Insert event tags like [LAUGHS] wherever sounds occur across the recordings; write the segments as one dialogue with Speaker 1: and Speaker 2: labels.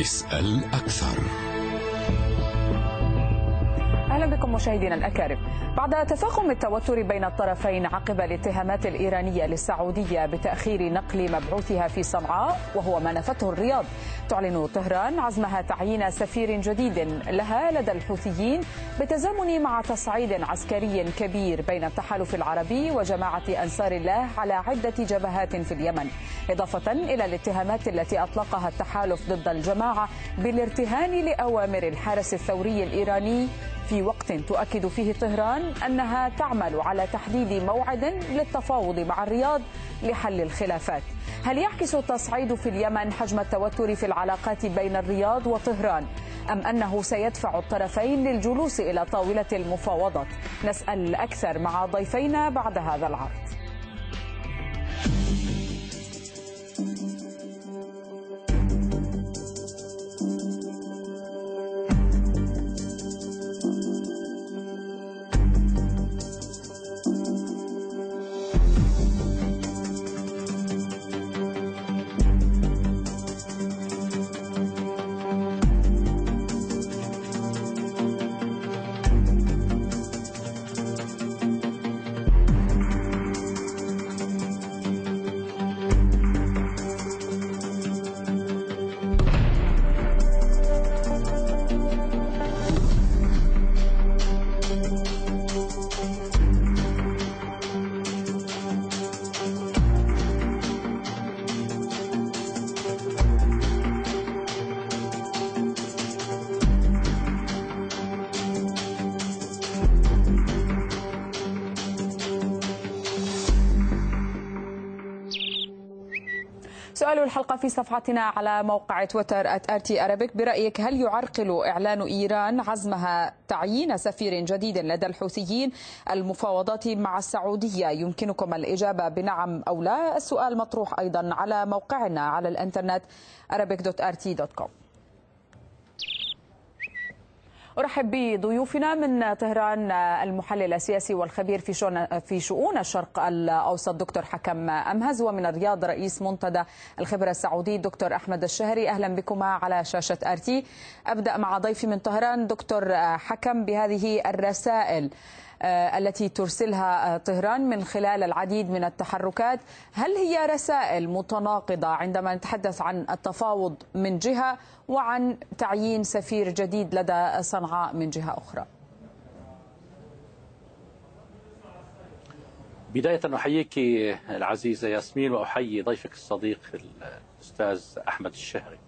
Speaker 1: اسأل أكثر.
Speaker 2: مشاهدينا الأكارم. بعد تفاقم التوتر بين الطرفين عقب الاتهامات الإيرانية للسعودية بتأخير نقل مبعوثها في صنعاء وهو ما نفته الرياض، تعلن طهران عزمها تعيين سفير جديد لها لدى الحوثيين بالتزامن مع تصعيد عسكري كبير بين التحالف العربي وجماعة أنصار الله على عدة جبهات في اليمن، إضافة إلى الاتهامات التي أطلقها التحالف ضد الجماعة بالارتهان لأوامر الحرس الثوري الإيراني في وقت تؤكد فيه طهران أنها تعمل على تحديد موعد للتفاوض مع الرياض لحل الخلافات. هل يعكس التصعيد في اليمن حجم التوتر في العلاقات بين الرياض وطهران أم أنه سيدفع الطرفين للجلوس إلى طاولة المفاوضات؟ نسأل أكثر مع ضيفينا بعد هذا العرض. سؤال الحلقة في صفحتنا على موقع تويتر @rt Arabic. برأيك هل يعرقل إعلان إيران عزمها تعيين سفير جديد لدى الحوثيين المفاوضات مع السعودية؟ يمكنكم الإجابة بنعم أو لا. السؤال مطروح أيضا على موقعنا على الإنترنت arabic.rt.com أرحب بضيوفنا من طهران المحلل السياسي والخبير في شؤون في شؤون الشرق الأوسط دكتور حكم أمهز ومن الرياض رئيس منتدى الخبرة السعودي دكتور أحمد الشهري. أهلا بكما على شاشة ارتي أبدأ مع ضيفي من طهران دكتور حكم بهذه الرسائل. التي ترسلها طهران من خلال العديد من التحركات. هل هي رسائل متناقضة عندما نتحدث عن التفاوض من جهة وعن تعيين سفير جديد لدى صنعاء من جهة أخرى؟
Speaker 3: بداية أحييك العزيزة ياسمين وأحيي ضيفك الصديق الأستاذ أحمد الشهري.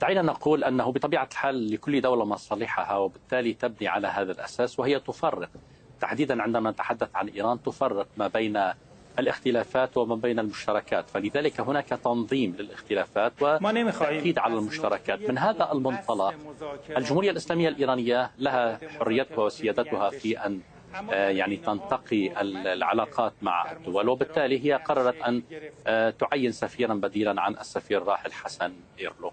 Speaker 3: دعينا نقول أنه بطبيعة الحال لكل دولة مصالحها وبالتالي تبني على هذا الأساس وهي تفرق. تحديدا عندما نتحدث عن إيران تفرق ما بين الاختلافات وما بين المشتركات. فلذلك هناك تنظيم للاختلافات وتأكيد على المشتركات. من هذا المنطلق الجمهورية الإسلامية الإيرانية لها حريتها وسيادتها في أن يعني تنتقي العلاقات مع الدول وبالتالي هي قررت أن تعين سفيرا بديلا عن السفير الراحل حسن إيرلو.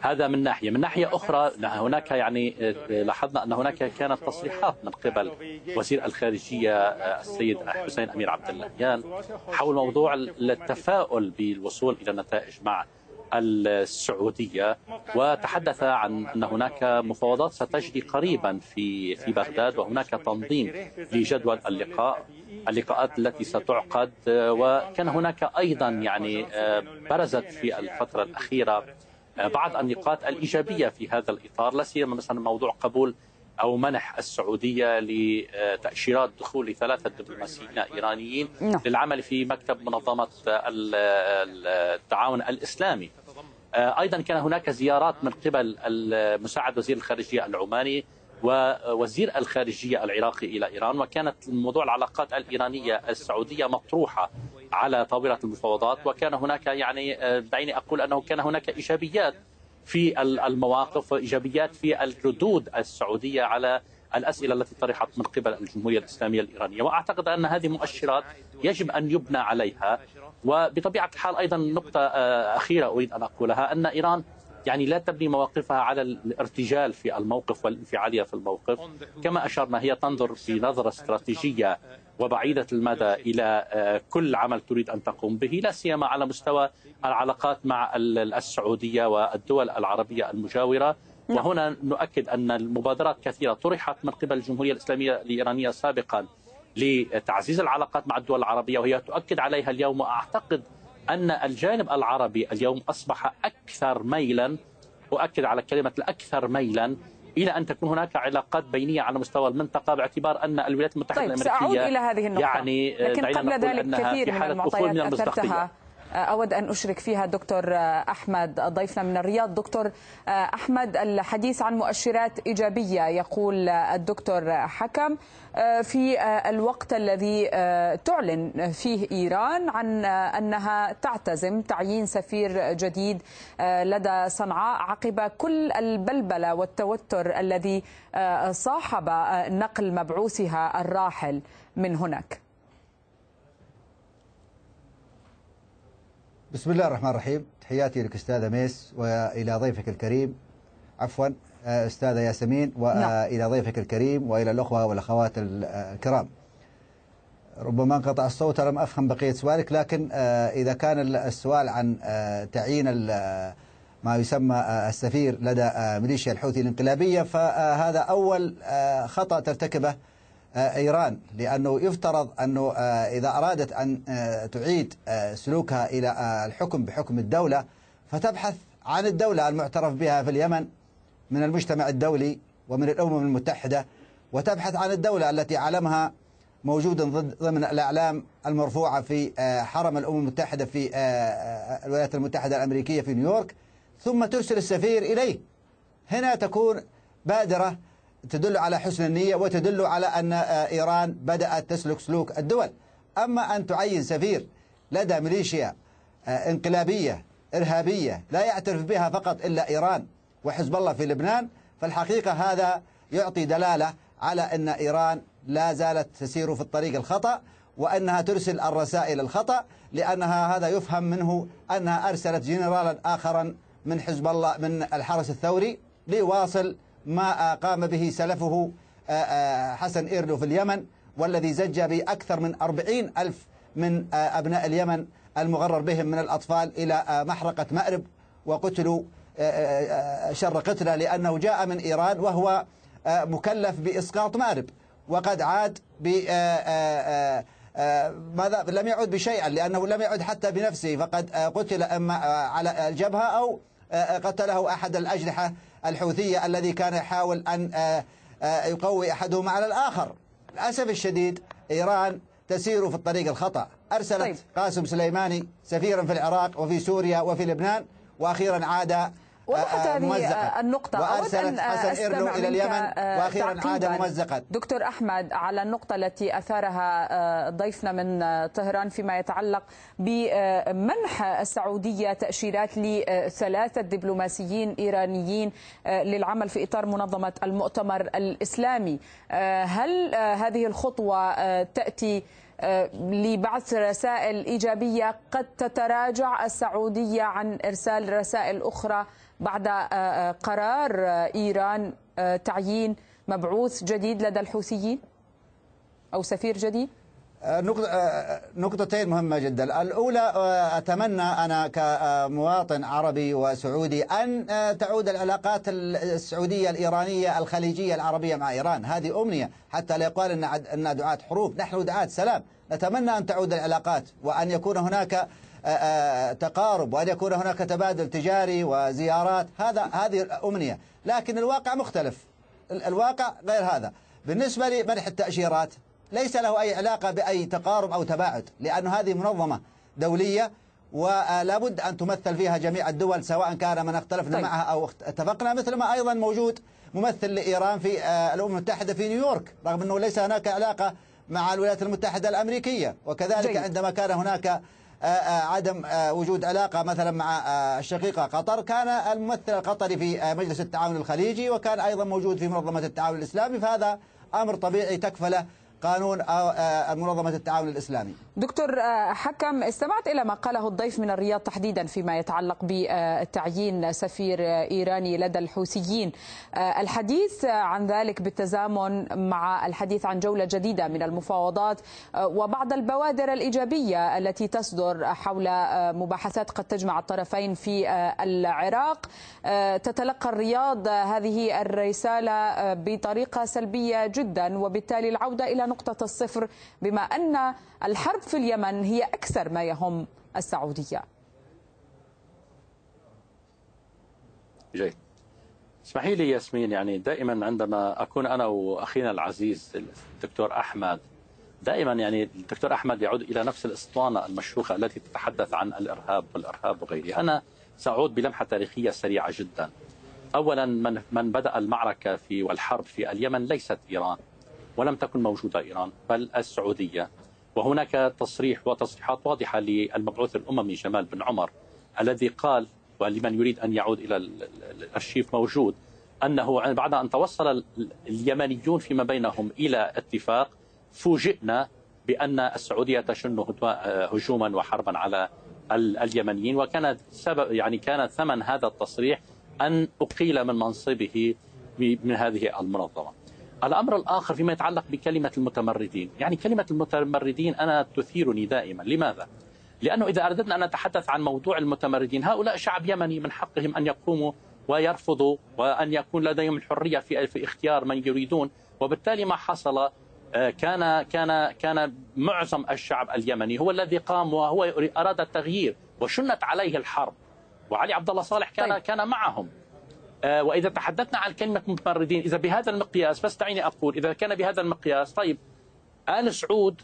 Speaker 3: هذا من ناحية. من ناحية أخرى هناك يعني لاحظنا أن هناك كانت تصريحات من قبل وزير الخارجية السيد حسين أمير عبد اللهيان حول موضوع التفاؤل بالوصول إلى نتائج مع السعودية وتحدث عن أن هناك مفاوضات ستجري قريبا في في بغداد وهناك تنظيم لجدول اللقاء اللقاءات التي ستعقد وكان هناك أيضا يعني برزت في الفترة الأخيرة بعض النقاط الإيجابية في هذا الإطار لا سيما مثلا موضوع قبول أو منح السعودية لتأشيرات دخول لثلاثة دبلوماسيين إيرانيين
Speaker 2: نعم.
Speaker 3: للعمل في مكتب منظمة التعاون الإسلامي أيضا كان هناك زيارات من قبل مساعد وزير الخارجية العماني ووزير الخارجية العراقي إلى إيران وكانت موضوع العلاقات الإيرانية السعودية مطروحة على طاولة المفاوضات وكان هناك يعني دعيني أقول أنه كان هناك إيجابيات في المواقف وإيجابيات في الردود السعودية على الأسئلة التي طرحت من قبل الجمهورية الإسلامية الإيرانية. وأعتقد أن هذه مؤشرات يجب أن يبنى عليها. وبطبيعة الحال أيضا نقطة أخيرة أريد أن أقولها أن إيران يعني لا تبني مواقفها على الارتجال في الموقف والانفعالية في الموقف كما أشرنا هي تنظر بنظرة استراتيجية وبعيدة المدى إلى آه، كل عمل تريد أن تقوم به لا سيما على مستوى العلاقات مع السعودية والدول العربية المجاورة نعم. وهنا نؤكد أن المبادرات كثيرة طرحت من قبل الجمهورية الإسلامية الإيرانية سابقا لتعزيز العلاقات مع الدول العربية وهي تؤكد عليها اليوم وأعتقد أن الجانب العربي اليوم أصبح أكثر ميلا أؤكد على كلمة الأكثر ميلا إلى أن تكون هناك علاقات بينية على مستوى المنطقة باعتبار أن الولايات المتحدة
Speaker 2: طيب
Speaker 3: الأمريكية
Speaker 2: سأعود إلى هذه النقطة.
Speaker 3: يعني
Speaker 2: لكن قبل ذلك كثير من المعطيات أثرتها أود أن أشرك فيها دكتور أحمد ضيفنا من الرياض. دكتور أحمد الحديث عن مؤشرات إيجابية يقول الدكتور حكم في الوقت الذي تعلن فيه إيران عن أنها تعتزم تعيين سفير جديد لدى صنعاء عقب كل البلبلة والتوتر الذي صاحب نقل مبعوثها الراحل من هناك.
Speaker 1: بسم الله الرحمن الرحيم. تحياتي لك أستاذة ميس وإلى ضيفك الكريم. عفوا أستاذة ياسمين والى نعم. ضيفك الكريم وإلى الأخوة والأخوات الكرام. ربما انقطع الصوت لم أفهم بقية سؤالك لكن إذا كان السؤال عن تعيين ما يسمى السفير لدى ميليشيا الحوثي الانقلابية فهذا أول خطأ ترتكبه إيران لأنه يفترض أنه إذا أرادت أن تعيد سلوكها إلى الحكم بحكم الدولة فتبحث عن الدولة المعترف بها في اليمن من المجتمع الدولي ومن الأمم المتحدة وتبحث عن الدولة التي علمها موجود ضمن الأعلام المرفوعة في حرم الأمم المتحدة في الولايات المتحدة الأمريكية في نيويورك ثم ترسل السفير إليه. هنا تكون بادرة تدل على حسن النية وتدل على أن إيران بدأت تسلك سلوك الدول. أما أن تعين سفير لدى ميليشيا انقلابية إرهابية لا يعترف بها فقط إلا إيران وحزب الله في لبنان فالحقيقة هذا يعطي دلالة على أن إيران لا زالت تسير في الطريق الخطأ وأنها ترسل الرسائل الخطأ لأنها هذا يفهم منه أنها أرسلت جنرالا آخرا من حزب الله من الحرس الثوري ليواصل ما قام به سلفه حسن إيرلو في اليمن والذي زج بأكثر من أربعين ألف من أبناء اليمن المغرر بهم من الأطفال إلى محرقة مأرب وقتلوا شر قتلة لأنه جاء من إيران وهو مكلف بإسقاط مأرب. وقد عاد ب ماذا؟ لم يعد بشيئا لأنه لم يعد حتى بنفسه فقد قتل إما على الجبهة أو قتله أحد الأجنحة الحوثية الذي كان يحاول أن يقوي أحدهما على الآخر للأسف الشديد إيران تسير في الطريق الخطأ أرسلت طيب. قاسم سليماني سفيرا في العراق وفي سوريا وفي لبنان وأخيرا عاد
Speaker 2: وضحت هذه النقطة.
Speaker 1: وأرسلت حسن إيرلو إلى اليمن وأخيرا عاد ممزقا
Speaker 2: دكتور أحمد على النقطة التي أثارها ضيفنا من طهران فيما يتعلق بمنح السعودية تأشيرات لثلاثة دبلوماسيين إيرانيين للعمل في إطار منظمة المؤتمر الإسلامي. هل هذه الخطوة تأتي لبعث رسائل إيجابية قد تتراجع السعودية عن إرسال رسائل أخرى بعد آه، آه، قرار آه، إيران تعيين مبعوث جديد لدى الحوثيين أو سفير جديد؟
Speaker 1: نقطتين مهمة جدا. الأولى أتمنى أنا كمواطن عربي وسعودي أن تعود العلاقات السعودية الإيرانية الخليجية العربية مع إيران. هذه أمنية. حتى لا يقال أن دعاة حروب. نحن دعاة سلام. نتمنى أن تعود العلاقات وأن يكون هناك تقارب وأن يكون هناك تبادل تجاري وزيارات. هذا هذه الأمنية. لكن الواقع مختلف. الواقع غير هذا. بالنسبة لمنح التأشيرات ليس له أي علاقة بأي تقارب أو تباعد لأن هذه منظمة دولية ولا بد أن تمثل فيها جميع الدول سواء كان من اختلفنا طيب. معها أو اتفقنا مثل ما أيضا موجود ممثل لإيران في الأمم المتحدة في نيويورك رغم أنه ليس هناك علاقة مع الولايات المتحدة الأمريكية. وكذلك جيد. عندما كان هناك آه، آه، عدم آه، وجود علاقة مثلا مع الشقيقة قطر. كان الممثل القطري في مجلس التعاون الخليجي وكان أيضا موجود في منظمة التعاون الإسلامي. فهذا أمر طبيعي تكفله قانون منظمة التعاون الإسلامي.
Speaker 2: دكتور حكم استمعت إلى ما قاله الضيف من الرياض تحديدا فيما يتعلق بتعيين سفير إيراني لدى الحوثيين. الحديث عن ذلك بالتزامن مع الحديث عن جولة جديدة من المفاوضات وبعض البوادر الإيجابية التي تصدر حول مباحثات قد تجمع الطرفين في العراق. تتلقى الرياض هذه الرسالة بطريقة سلبية جدا وبالتالي العودة إلى نقطة الصفر بما أن الحرب في اليمن هي أكثر ما يهم السعودية.
Speaker 3: جيد. اسمحي لي ياسمين يعني دائما عندما أكون أنا وأخينا العزيز الدكتور أحمد دائما يعني الدكتور أحمد يعود إلى نفس الإسطوانة المشروخة التي تتحدث عن الإرهاب والإرهاب وغيره أنا سأعود بلمحة تاريخية سريعة جدا. أولا من, من بدأ المعركة في والحرب في اليمن ليست إيران. ولم تكن موجودة إيران بل السعودية. وهناك تصريح وتصريحات واضحة للمبعوث الأممي جمال بن عمر الذي قال ولمن يريد أن يعود إلى الأرشيف موجود أنه بعد أن توصل اليمنيون فيما بينهم إلى اتفاق فوجئنا بأن السعودية تشن هجوما وحربا على اليمنيين. وكان سبب يعني كان ثمن هذا التصريح أن أقيل من منصبه من هذه المنظمة. الأمر الآخر فيما يتعلق بكلمة المتمردين. يعني كلمة المتمردين أنا تثيرني دائما. لماذا؟ لأنه إذا أردنا أن نتحدث عن موضوع المتمردين هؤلاء شعب يمني من حقهم أن يقوموا ويرفضوا وأن يكون لديهم الحرية في في اختيار من يريدون. وبالتالي ما حصل آه، كان كان كان معظم الشعب اليمني هو الذي قام وهو أراد التغيير وشنت عليه الحرب. وعلي عبد الله صالح كان طيب. كان معهم. وإذا تحدثنا عن كلمة متمردين إذا بهذا المقياس بس دعيني أقول إذا كان بهذا المقياس طيب آل سعود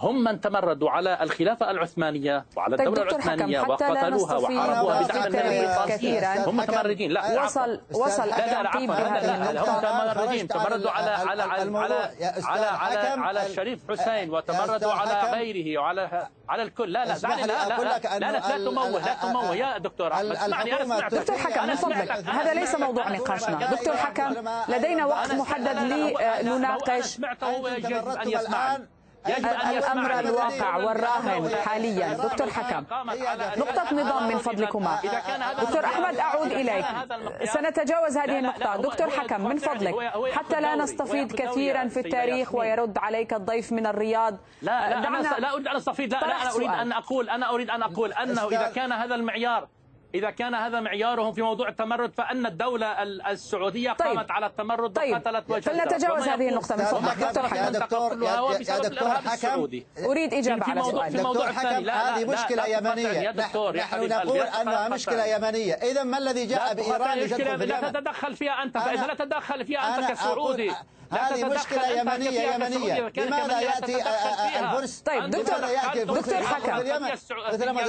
Speaker 3: هم من تمردوا على الخلافة العثمانية وعلى طيب الدولة العثمانية وقتلوها وحاربوها بدعم النبي كثيرا. هم متمردين. لا
Speaker 2: وصل وصل لا لا
Speaker 3: عفوا هم تمردين تمردوا على على على على على على الشريف حسين وتمردوا على غيره وعلى على الكل. لا لا دعني لا لا لا لا لا تموه لا تموه. يا دكتور أحمد اسمعني أنا سمعتك
Speaker 2: دكتور حكم من فضلك. هذا ليس موضوع نقاشنا. دكتور حكم لدينا وقت محدد لنناقش
Speaker 3: سمعته ويجب أن يسمعني
Speaker 2: الأمر الواقع والراهن حاليا. دكتور حكم نقطة نظام من فضلكما. دكتور أحمد أعود إليك. سنتجاوز هذه النقطة. دكتور حكم من فضلك. حتى لا نستفيض كثيرا في التاريخ ويرد عليك الضيف من الرياض.
Speaker 3: لا لا لا أريد أن أستفيض لا, لا أنا أريد أن أقول أنا أريد أن أقول أنه إذا كان هذا المعيار إذا كان هذا معيارهم في موضوع التمرد فأن الدولة السعودية طيب. قامت على التمرد
Speaker 2: طيب. وقتلت وجهة فلنتجاوز هذه النقطة من فضلك. دكتور حكم.
Speaker 1: دكتور يا دكتور حكم.
Speaker 2: أريد إجابة على سؤالي
Speaker 1: دكتور حكم هذه مشكلة يمنية نحن نقول أنها مشكلة يمنية إذا ما الذي جاء بإيران
Speaker 3: لتدخل لا تتدخل فيها أنت فإذا لا تتدخل فيها أنت كسعودي.
Speaker 1: هذه مشكلة يمنية يمنية. لماذا يأتي البرس
Speaker 2: طيب دكتور دكتور حكم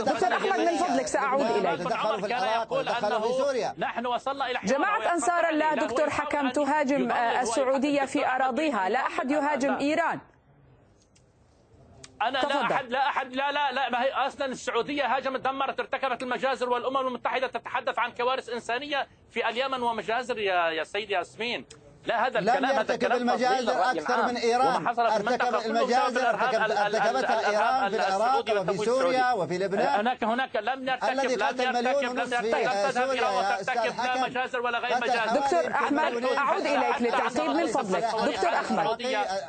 Speaker 2: دكتور أحمد من فضلك سأعود إليك.
Speaker 3: كان يقول أنه نحن وصلنا إلى
Speaker 2: جماعة أنصار الله دكتور حكم تهاجم السعودية في أراضيها. لا أحد يهاجم إيران.
Speaker 3: أنا تفضل. لا احد لا احد لا لا لا ما هي أصلا السعودية هاجمت دمرت ارتكبت المجازر والأمم المتحدة تتحدث عن كوارث إنسانية في اليمن ومجازر يا يا سيدي ياسمين. لا هذا
Speaker 1: الكلام لم يرتكب المجازر أكثر من إيران. ارتكب المجازر ارتكبتها إيران في العراق وفي سوريا وفي لبنان
Speaker 3: هناك هناك لم يرتكب الذي قتل مليون ونصف في سوريا. وترتكب لا مجازر ولا غير مجازر
Speaker 2: دكتور أحمد أعود إليك للتعقيب من فضلك. دكتور أحمد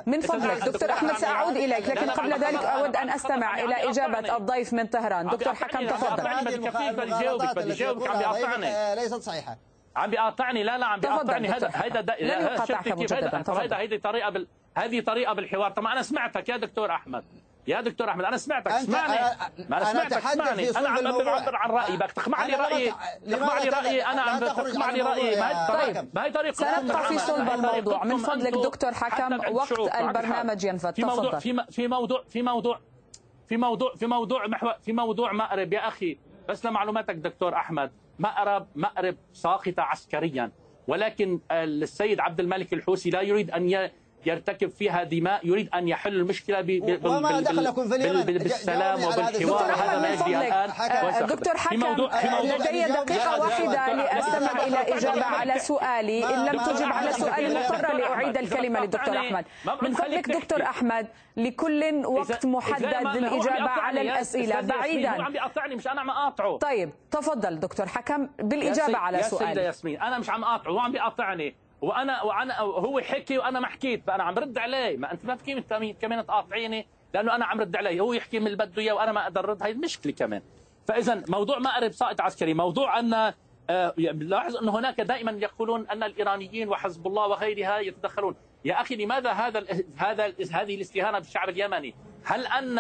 Speaker 2: من فضلك. دكتور أحمد سأعود إليك لكن قبل ذلك أود أن أستمع إلى إجابة الضيف من طهران دكتور حكم تفضل.
Speaker 1: ليست صحيحة
Speaker 3: عم بيقاطعني؟ لا لا عم بيقاطعني. هذا هذا
Speaker 2: لن
Speaker 3: شفتي كيف؟ هذا هذه طريقة بال... هذه طريقة بالحوار. طب أنا سمعتك يا دكتور أحمد. يا دكتور أحمد أنا سمعتك. اسمعني. ما أنا سمعتك. اسمعني. أنا عم بعبر عن رأيي. بدك تقمع لي رأيي. تقمع لي رأيي. أنا عم تقمع لي رأيي.
Speaker 2: طيب. ما هي طريقة سنبقى في صلب الموضوع. من فضلك دكتور حكم وقت البرنامج ينفذ
Speaker 3: في موضوع في موضوع في موضوع في موضوع في موضوع محور في موضوع مأرب يا أخي. بس لمعلوماتك دكتور أحمد. مأرب مأرب ساقطة عسكريا. ولكن السيد عبد الملك الحوثي لا يريد أن يرتكب فيها دماء يريد أن يحل المشكلة
Speaker 1: وما دخلكم في اليمن
Speaker 3: بالسلام وبالحوار.
Speaker 2: وهذا ما يجري الآن. دكتور حكم لدي دقيقة واحدة لأستمع [LAUGHS] إلى إجابة على سؤالي. إن لم تجب على سؤالي مضطرة لأعيد الكلمة للدكتور أحمد. من فضلك دكتور أحمد لكل وقت محدد للإجابة على الأسئلة. بعيدا.
Speaker 3: عم بيقاطعني مش أنا عم أقاطعه.
Speaker 2: طيب تفضل دكتور حكم. بالإجابة على سؤالي
Speaker 3: يا سيدة ياسمين أنا مش عم أقاطعه هو عم بيقاطعني وأنا وأنا هو حكي وأنا ما حكيت فأنا عم برد عليه. ما أنت ما فيك كمان تقاطعيني لأنه أنا عم رد عليه. هو يحكي من اللي بده إياه وأنا ما أقدر أرد. هي المشكلة كمان. فإذا موضوع مأرب سائط عسكري موضوع أن آه، لاحظ ان هناك دائما يقولون أن الإيرانيين وحزب الله وغيرها يتدخلون. يا أخي لماذا هذا هذا هذه الاستهانة بالشعب اليمني؟ هل أن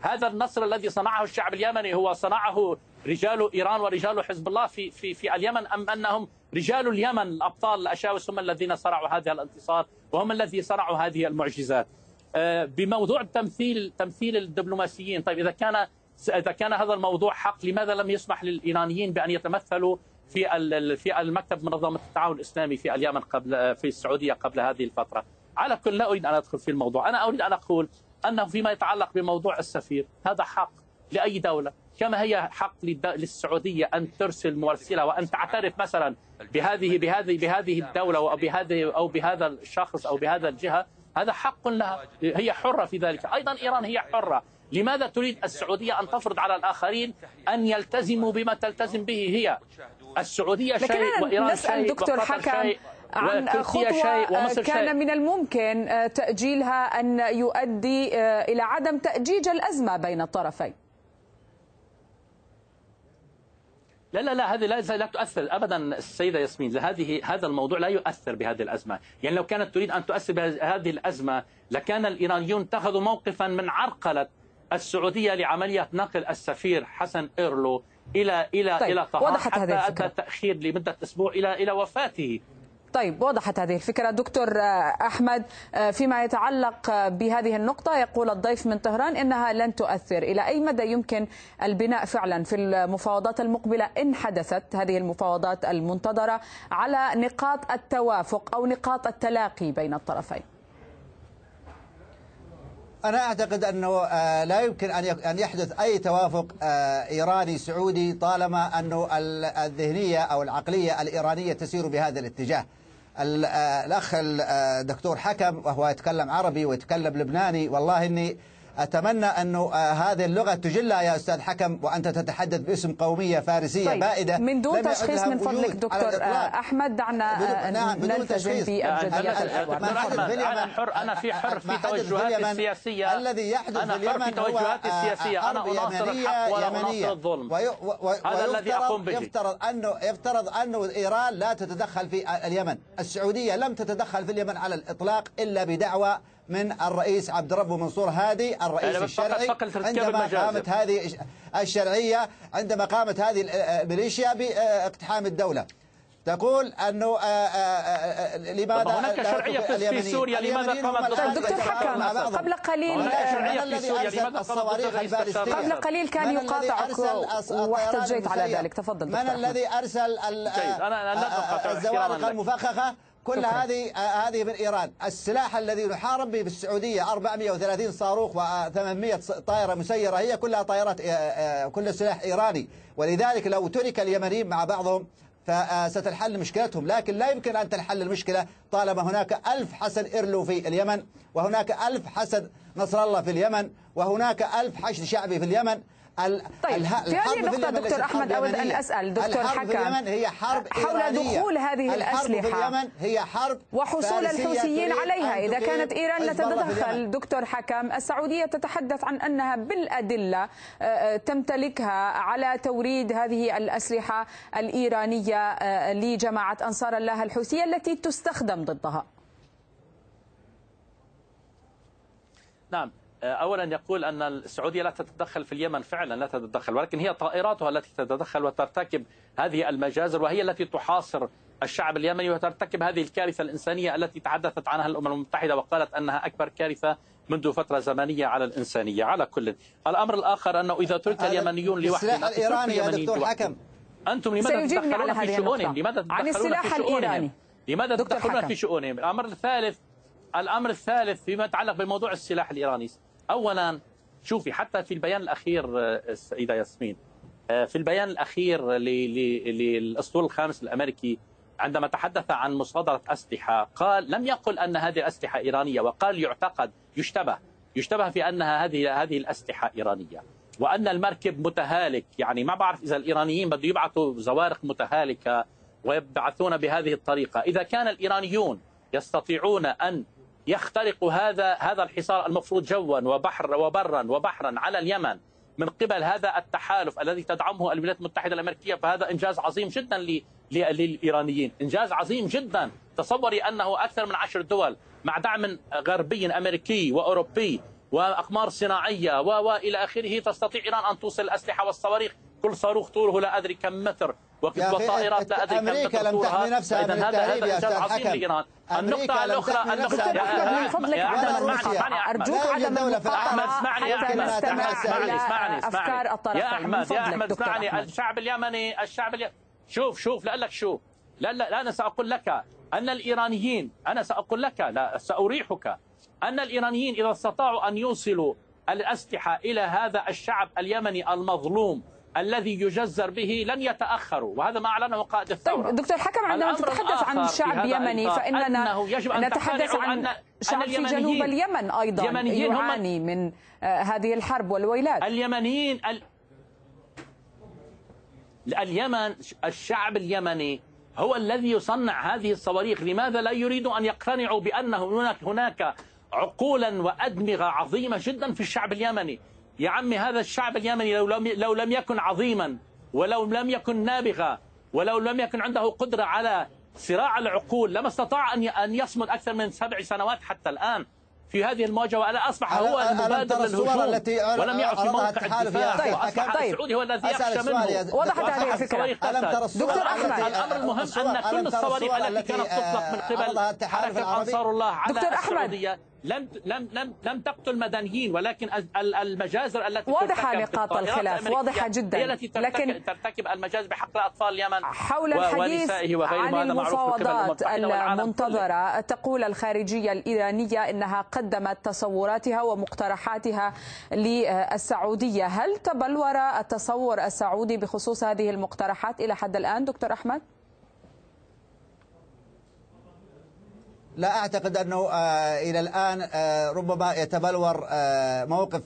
Speaker 3: هذا النصر الذي صنعه الشعب اليمني هو صنعه رجال إيران ورجال حزب الله في في في اليمن أم أنهم رجال اليمن الأبطال الأشاوس هم الذين صنعوا هذا الانتصار وهم الذين صنعوا هذه المعجزات. آه، بموضوع تمثيل تمثيل الدبلوماسيين طيب إذا كان إذا كان هذا الموضوع حق لماذا لم يسمح للإيرانيين بأن يتمثلوا في في المكتب منظمة التعاون الإسلامي في اليمن قبل في السعودية قبل هذه الفترة؟ على كل لا أريد أن أدخل في الموضوع. أنا أريد أن أقول أنه فيما يتعلق بموضوع السفير هذا حق لأي دولة. كما هي حق للسعودية أن ترسل مرسلة وأن تعترف مثلا بهذه بهذه بهذه الدولة أو بهذه أو بهذا الشخص أو بهذا الجهة. هذا حق لها. هي حرة في ذلك. أيضا إيران هي حرة. لماذا تريد السعودية أن تفرض على الآخرين أن يلتزموا بما تلتزم به هي؟ السعودية شيء وإيران شيء
Speaker 2: دكتور حكم شيء عن خطوة شيء. كان. من الممكن آه، تأجيلها أن يؤدي آه، إلى عدم تأجيج الأزمة بين الطرفين.
Speaker 3: لا لا لا هذه لا لا تؤثر ابدا السيده ياسمين. هذه هذا الموضوع لا يؤثر بهذه الأزمة، يعني لو كانت تريد أن تؤثر بهذه الأزمة لكان الإيرانيون اتخذوا موقفا من عرقلة السعودية لعمليه نقل السفير حسن إيرلو إلى إلى
Speaker 2: طيب.
Speaker 3: إلى
Speaker 2: طهران حتى
Speaker 3: ادى التأخير لمدة أسبوع إلى إلى وفاته.
Speaker 2: طيب وضحت هذه الفكرة. دكتور آه، أحمد آه، فيما يتعلق آه، بهذه النقطة يقول الضيف من طهران إنها لن تؤثر إلى أي مدى يمكن البناء فعلا في المفاوضات المقبلة إن حدثت هذه المفاوضات المنتظرة على نقاط التوافق أو نقاط التلاقي بين الطرفين.
Speaker 1: أنا أعتقد أنه لا يمكن أن يحدث أي توافق إيراني سعودي طالما أنه الذهنية أو العقلية الإيرانية تسير بهذا الاتجاه. الأخ الدكتور حكم وهو يتكلم عربي ويتكلم لبناني. والله إني أتمنى أنه آه، هذه اللغة تجلى يا أستاذ حكم وأنت تتحدث باسم قومية فارسية
Speaker 2: طيب
Speaker 1: بائدة.
Speaker 2: من دون تشخيص من فضلك دكتور آه، أحمد دعنا بدون آه، نعم بدون تشخيص.
Speaker 3: أنا حر أنا في حر في توجهاتي السياسية.
Speaker 1: الذي يحدث في اليمن في
Speaker 3: توجهاتي السياسية. أنا أناصر الحق ولا أناصر الظلم. هذا الذي أقوم به.
Speaker 1: يفترض أنه يفترض أنه إيران لا تتدخل في اليمن. السعودية لم تتدخل في اليمن على الإطلاق إلا بدعوى من الرئيس عبد ربه منصور هادي الرئيس الشرعي عندما قامت هذه الشرعية عندما قامت هذه الميليشيا باقتحام الدولة. تقول أنه آآ آه، آآ
Speaker 3: آه، آه، لماذا هناك شرعية في سوريا لماذا قامت
Speaker 2: دكتور حكم قبل قليل قبل قليل كان يقاطعك واحتجيت على ذلك. تفضل
Speaker 1: من الذي أرسل الزوارق المفخخه كل هذه هذه من إيران، السلاح الذي نحارب به في السعودية 430 صاروخ و800 طائرة مسيرة هي كلها طائرات آه، آه، كل سلاح إيراني، ولذلك لو ترك اليمنيين مع بعضهم فستنحل مشكلتهم. لكن لا يمكن أن تنحل المشكلة طالما هناك ألف حسن إرلو في اليمن وهناك ألف حسن نصر الله في اليمن وهناك ألف حشد شعبي في اليمن.
Speaker 2: طيب في هذه النقطة دكتور أحمد أود أن أسأل دكتور حكم
Speaker 1: هي حرب
Speaker 2: حول دخول هذه الأسلحة
Speaker 1: الحرب في اليمن هي حرب
Speaker 2: وحصول الحوثيين عليها. إذا كانت إيران لا تتدخل دكتور حكم السعودية تتحدث عن أنها بالأدلة آه، آه، تمتلكها على توريد هذه الأسلحة الإيرانية آه، لجماعة أنصار الله الحوثية التي تستخدم ضدها.
Speaker 3: نعم. اولا يقول أن السعودية لا تتدخل في اليمن فعلا لا تتدخل ولكن هي طائراتها التي تتدخل وترتكب هذه المجازر وهي التي تحاصر الشعب اليمني وترتكب هذه الكارثة الإنسانية التي تحدثت عنها الأمم المتحدة وقالت أنها أكبر كارثة منذ فترة زمنية على الإنسانية. على كل الأمر الآخر أنه إذا ترك اليمنيون لوحدهم
Speaker 1: السلاح الإيراني يا دكتور حكم.
Speaker 3: أنتم لماذا تتدخلون في شؤونهم؟ لماذا
Speaker 2: تتدخلون عن السلاح الإيراني.
Speaker 3: لماذا تتدخلون في شؤونهم؟ الأمر الثالث الأمر الثالث فيما يتعلق بموضوع السلاح الإيراني. اولا شوفي حتى في البيان الأخير السيده ياسمين في البيان الأخير للأسطول الخامس الأمريكي عندما تحدث عن مصادرة أسلحة قال لم يقل أن هذه الاسلحه إيرانية وقال يعتقد يشتبه يشتبه في أنها هذه هذه الأسلحة إيرانية وأن المركب متهالك يعني ما بعرف إذا الإيرانيين بده يبعثوا زوارق متهالكة ويبعثون بهذه الطريقة. إذا كان الإيرانيون يستطيعون أن يخترقوا هذا هذا الحصار المفروض جوا وبحر وبرا وبحرا على اليمن من قبل هذا التحالف الذي تدعمه الولايات المتحدة الأمريكية فهذا إنجاز عظيم جدا للإيرانيين، إنجاز عظيم جدا، تصوري أنه أكثر من عشر دول مع دعم غربي أمريكي وأوروبي وأقمار صناعية والى آخره تستطيع إيران أن توصل الأسلحة والصواريخ. كل صاروخ طوله لا أدري كم متر.
Speaker 1: وطائرات لا أدري
Speaker 3: أمريكا
Speaker 1: لم تحمي نفسها من التهريب يا أستاذ حكم.
Speaker 3: النقطة الأخرى النقطة
Speaker 2: من فضلك أرجوك عدم المقاطعة
Speaker 3: اسمعني يا أحمد
Speaker 2: اسمعني
Speaker 3: اسمعني
Speaker 2: أفكار الطرفين
Speaker 3: يا أحمد يا أحمد اسمعني الشعب اليمني الشعب اليمني شوف شوف لا لك شوف لا لا أنا سأقول لك أن الإيرانيين أنا سأقول لك لا سأريحك أن الإيرانيين إذا استطاعوا أن يوصلوا الأسلحة إلى هذا الشعب اليمني المظلوم الذي يجزر به لن يتأخروا وهذا ما أعلنه قائد الثورة.
Speaker 2: طيب دكتور حكم عندما تتحدث عن شعب يمني فإننا
Speaker 3: يجب أن
Speaker 2: نتحدث عن أن شعب في جنوب اليمن أيضا يعاني من هذه الحرب والويلات.
Speaker 3: اليمنيين ال... اليمن الشعب اليمني هو الذي يصنع هذه الصواريخ لماذا لا يريد أن يقتنعوا بأن هناك هناك عقولا وأدمغة عظيمة جدا في الشعب اليمني؟ يا عمي هذا الشعب اليمني لو لم لو لم يكن عظيما ولو لم يكن نابغا ولو لم يكن عنده قدرة على صراع العقول لما استطاع أن أن يصمد أكثر من سبع سنوات حتى الآن في هذه المواجهة وأنا أصبح هو المبادر للهجوم
Speaker 1: التي
Speaker 3: ولم يعد في موقع الدفاع
Speaker 2: طيب
Speaker 3: وأصبح
Speaker 2: طيب
Speaker 3: السعودي هو الذي يخشى منه.
Speaker 2: وضحت هذه الفكرة دكتور أحمد
Speaker 3: الأمر المهم أن كل الصواريخ التي كانت تطلق من قبل حركة أنصار الله على. السعودية. لم لم لم لم تقتل مدنيين ولكن المجازر التي
Speaker 2: واضحة
Speaker 3: ترتكب
Speaker 2: نقاط الخلاف واضحة جدا
Speaker 3: هي التي ترتكب,
Speaker 2: لكن
Speaker 3: ترتكب المجازر بحق اطفال اليمن
Speaker 2: حول الحديث عن المفاوضات. المنتظرة تقول الخارجية الإيرانية إنها قدمت تصوراتها ومقترحاتها للسعودية هل تبلور التصور السعودي بخصوص هذه المقترحات إلى حد الآن دكتور أحمد؟
Speaker 1: لا أعتقد أنه آه، إلى الآن آه، ربما يتبلور آه، موقف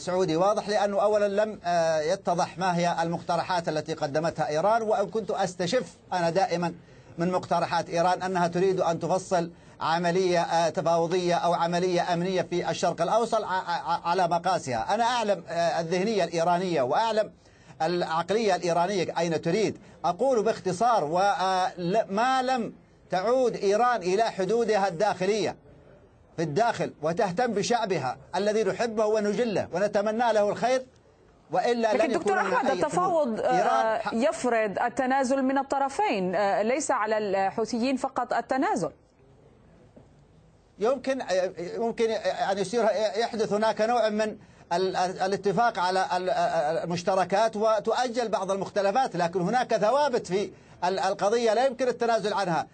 Speaker 1: سعودي. واضح لأنه أولا لم يتضح ما هي المقترحات التي قدمتها إيران وأن كنت أستشف أنا دائما من مقترحات إيران أنها تريد أن تفصل عملية تفاوضية أو عملية أمنية في الشرق الأوسط على مقاسها. أنا أعلم الذهنية الإيرانية وأعلم العقلية الإيرانية أين تريد. أقول باختصار وما لم تعود إيران إلى حدودها الداخلية في الداخل وتهتم بشعبها الذي نحبه ونجله ونتمنى له الخير وإلا
Speaker 2: لكن دكتور
Speaker 1: أي
Speaker 2: التفاوض. آه، يفرض التنازل من الطرفين آه، ليس على الحوثيين فقط التنازل
Speaker 1: يمكن ممكن أن يصير يحدث هناك نوع من الاتفاق على ال- المشتركات وتؤجل بعض المختلفات لكن هناك ثوابت في ال- القضية لا يمكن التنازل عنها.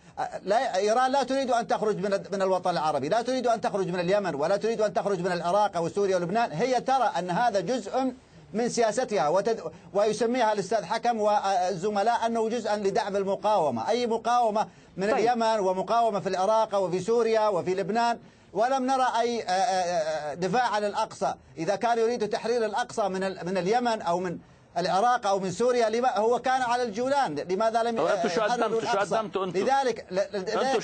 Speaker 1: لا إيران لا تريد أن تخرج من من الوطن العربي لا تريد أن تخرج من اليمن ولا تريد أن تخرج من العراق أو سوريا ولبنان هي ترى أن هذا جزء من سياستها وتد... ويسميها الأستاذ حكم والزملاء أنه جزءا لدعم المقاومة أي مقاومة من
Speaker 2: طيب.
Speaker 1: اليمن اليمن ومقاومة في العراق وفي سوريا وفي لبنان ولم نرى أي دفاع عن الأقصى إذا كان يريد تحرير الأقصى من ال- من اليمن أو من العراق أو من سوريا لما هو كان على الجولان لماذا لم
Speaker 3: طب أنتوا شو
Speaker 1: يحرروا
Speaker 3: قدمتوا؟ شو؟ قدمتوا أنتوا؟
Speaker 1: لذلك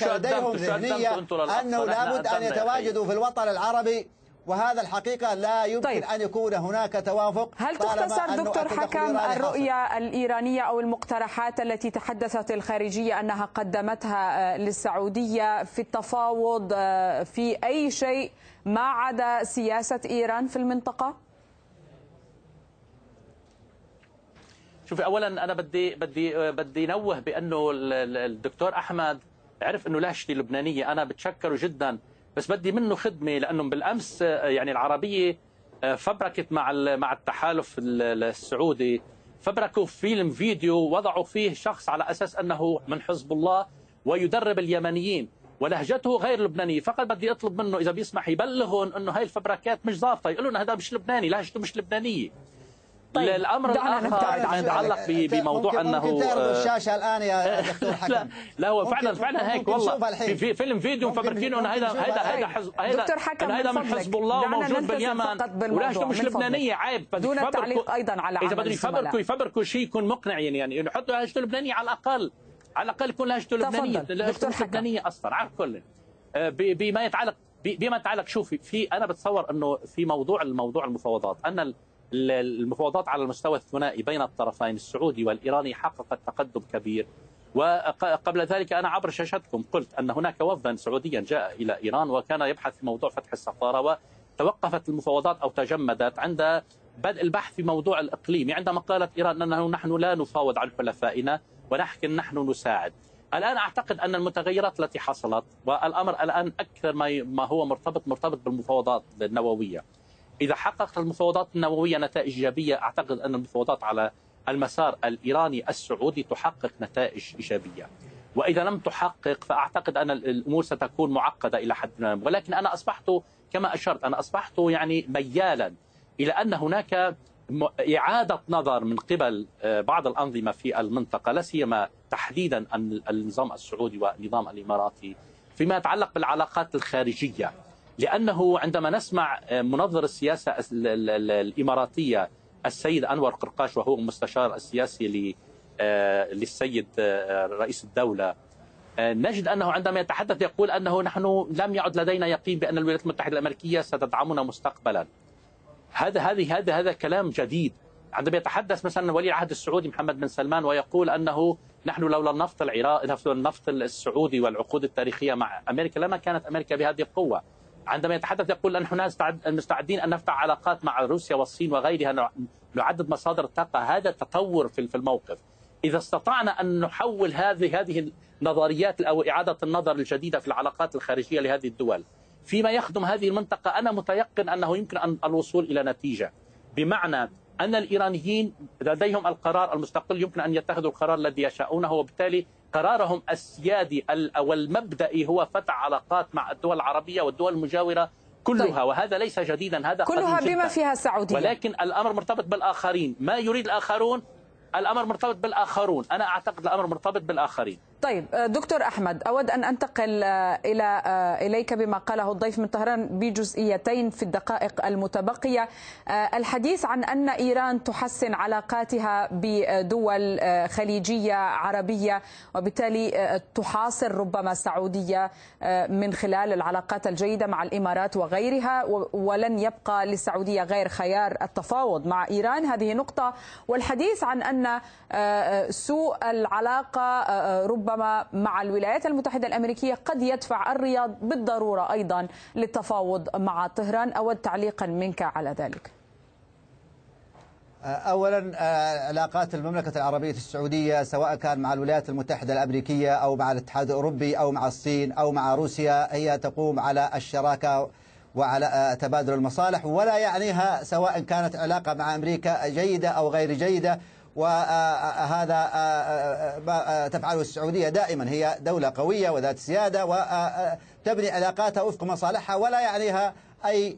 Speaker 1: لديهم ذهنية؟ أنه لابد أن يتواجدوا في الوطن العربي وهذا الحقيقة لا يمكن
Speaker 2: طيب.
Speaker 1: أن يكون هناك توافق
Speaker 2: هل تختصر دكتور حكم. الرؤية الإيرانية أو المقترحات التي تحدثت الخارجية أنها قدمتها آه، للسعودية في التفاوض آه، في أي شيء ما عدا سياسة إيران في المنطقة؟
Speaker 3: شوفي اولا أنا بدي بدي بدي نوه بأنه ال- ال- الدكتور أحمد عرف إنه لهجتي لبنانيه أنا بتشكره جدا بس بدي منه خدمة لأنه بالأمس آه، يعني العربية آه، فبركت مع مع التحالف ال- السعودي. فبركوا فيلم فيديو وضعوا فيه شخص على أساس أنه من حزب الله ويدرب اليمنيين ولهجته غير لبنانية. فقط بدي أطلب منه إذا بيسمح يبلغهم إنه هاي الفبركات مش ظابطة. يقولوا لنا هذا مش لبناني. لهجته مش لبنانية.
Speaker 2: طيب
Speaker 3: الامر الآخر يتعلق بموضوع أنه
Speaker 1: ممكن تعرضوا الشاشة الآن يا دكتور حكم
Speaker 3: لا, لا هو فعلا فعلا هيك والله. في, في فيلم فيديو مفبركينه انه هذا هذا هذا حزب هذا
Speaker 2: دكتور حكم
Speaker 3: هذا من حزب الله موجود باليمن. ولهجته مش لبنانيه عيب.
Speaker 2: دون التعليق أيضا على
Speaker 3: إذا بدهم يفبركوا يفبركوا شيء يكون مقنع يعني يعني يحطوا لهجته لبنانيه على الأقل. على الأقل يكون لهجته لبنانيه لهجته مش لبنانيه أصلا على كل آه، بما يتعلق بما يتعلق شوفي في أنا بتصور إنه في موضوع الموضوع المفاوضات ان المفاوضات على المستوى الثنائي بين الطرفين السعودي والإيراني حققت تقدم كبير. وقبل ذلك أنا عبر شاشتكم قلت أن هناك وفدا سعوديا جاء إلى إيران وكان يبحث في موضوع فتح السفارة وتوقفت المفاوضات أو تجمدت عند بدء البحث في موضوع الإقليمي عندما قالت إيران أنه نحن لا نفاوض عن حلفائنا ولكن نحن نساعد. الآن أعتقد أن المتغيرات التي حصلت والأمر الآن أكثر ما هو مرتبط مرتبط بالمفاوضات النووية. إذا حققت المفاوضات النووية نتائج إيجابية أعتقد أن المفاوضات على المسار الإيراني السعودي تحقق نتائج إيجابية. وإذا لم تحقق فأعتقد أن الأمور ستكون معقدة إلى حد ما. ولكن أنا أصبحت كما أشرت أنا أصبحت يعني ميالا إلى أن هناك إعادة نظر من قبل آه، بعض الأنظمة في المنطقة لا سيما تحديدا النظام السعودي والنظام الإماراتي فيما يتعلق بالعلاقات الخارجية. لأنه عندما نسمع آه، منظر السياسة الإماراتية السيد أنور قرقاش وهو المستشار السياسي آه، للسيد آه، رئيس الدولة نجد أنه عندما يتحدث يقول أنه نحن لم يعد لدينا يقين بأن الولايات المتحدة الأمريكية ستدعمنا مستقبلا. هذا هذه هذا هذا كلام جديد. عندما يتحدث مثلا ولي العهد السعودي محمد بن سلمان ويقول أنه نحن لولا النفط العراق النفط السعودي والعقود التاريخية مع أمريكا لما كانت أمريكا بهذه القوة. عندما يتحدث يقول نحن مستعدين أن نفتح علاقات مع روسيا والصين وغيرها نعدد مصادر الطاقة. هذا تطور في الموقف. إذا استطعنا أن نحول هذه هذه النظريات أو إعادة النظر الجديدة في العلاقات الخارجية لهذه الدول. فيما يخدم هذه المنطقة أنا متيقن أنه يمكن أن الوصول إلى نتيجة. بمعنى أن الإيرانيين لديهم القرار المستقل يمكن أن يتخذوا القرار الذي يشاءونه وبالتالي قرارهم السيادي أو المبدئي هو فتح علاقات مع الدول العربية والدول المجاورة كلها طيب. وهذا ليس جديدا هذا
Speaker 2: كلها بما فيها السعودية.
Speaker 3: ولكن الأمر مرتبط بالآخرين. ما يريد الآخرون؟ الأمر مرتبط بالآخرون. أنا أعتقد الأمر مرتبط بالآخرين.
Speaker 2: طيب آه، دكتور أحمد أود أن أنتقل آه، إلى آه، إليك بما قاله الضيف من طهران بجزئيتين في الدقائق المتبقية. الحديث عن أن إيران تحسن علاقاتها بدول خليجية عربية وبالتالي تحاصر ربما السعودية من خلال العلاقات الجيدة مع الإمارات وغيرها ولن يبقى للسعودية غير خيار التفاوض مع إيران. هذه نقطة. والحديث عن أن سوء العلاقة ربما ربما مع الولايات المتحدة الأمريكية قد يدفع الرياض بالضرورة أيضا للتفاوض مع طهران. أود تعليقا منك على ذلك.
Speaker 1: اولا علاقات المملكة العربية السعودية سواء كان مع الولايات المتحدة الأمريكية أو مع الاتحاد الأوروبي أو مع الصين أو مع روسيا هي تقوم على الشراكة وعلى تبادل المصالح. ولا يعنيها سواء كانت علاقة مع أمريكا جيدة أو غير جيدة. وهذا ما تفعله السعودية دائما. هي دولة قوية وذات سيادة وتبني علاقاتها وفق مصالحها ولا يعنيها أي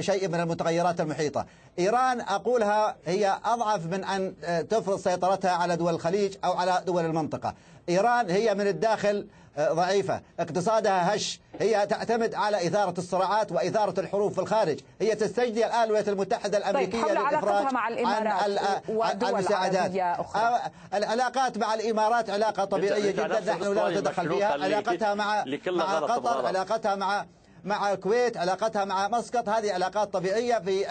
Speaker 1: شيء من المتغيرات المحيطة. إيران أقولها هي أضعف من أن تفرض سيطرتها على دول الخليج أو على دول المنطقة. إيران هي من الداخل ضعيفة. اقتصادها هش. هي تعتمد على إثارة الصراعات وإثارة الحروب في الخارج. هي تستجدي الآن الولايات المتحدة طيب، الأمريكية
Speaker 2: طيب للإفراج مع الإمارات ودول المساعدات. أخرى.
Speaker 1: العلاقات مع الإمارات علاقة طبيعية جدا. نحن لا نتدخل فيها. علاقتها مع مع قطر علاقتها مع مع الكويت علاقتها مع مسقط. هذه علاقات طبيعية في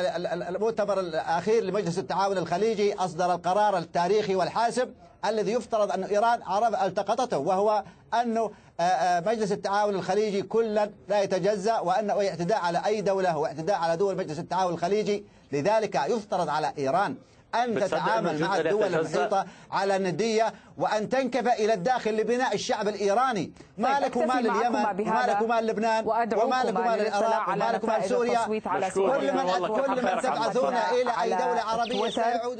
Speaker 1: المؤتمر الأخير لمجلس التعاون الخليجي أصدر القرار التاريخي والحاسم الذي يفترض أن إيران عرف التقطته وهو أنه آه، آه، مجلس التعاون الخليجي كلا لا يتجزأ وأنه اعتداء على أي دولة هو اعتداء على دول مجلس التعاون الخليجي. لذلك يفترض على إيران أن تتعامل مع الدول المحيطة على الندية وأن تنكب إلى الداخل لبناء الشعب الإيراني. ما طيب، لك ومال اليمن؟ وما لك ومال لبنان؟ وما لك ومال العراق؟ وما لك ومال سوريا؟ كل من كل من تبعثون إلى أي دولة عربية سيعود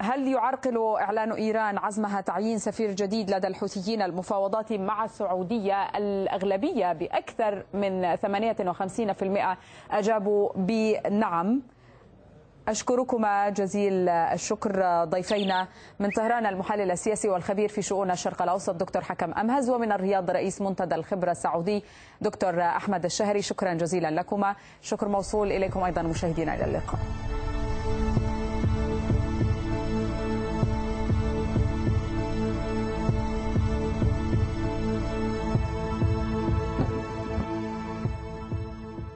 Speaker 2: هل يعرقل إعلان إيران عزمها تعيين سفير جديد لدى الحوثيين المفاوضات مع السعودية الأغلبية بأكثر من 58% أجابوا بنعم. أشكركما جزيل الشكر ضيفينا من طهران المحلل السياسي والخبير في شؤون الشرق الأوسط دكتور حكم أمهز ومن الرياض رئيس منتدى الخبرة السعودي دكتور أحمد الشهري. شكرا جزيلا لكما. شكر موصول إليكم أيضا مشاهدينا إلى اللقاء.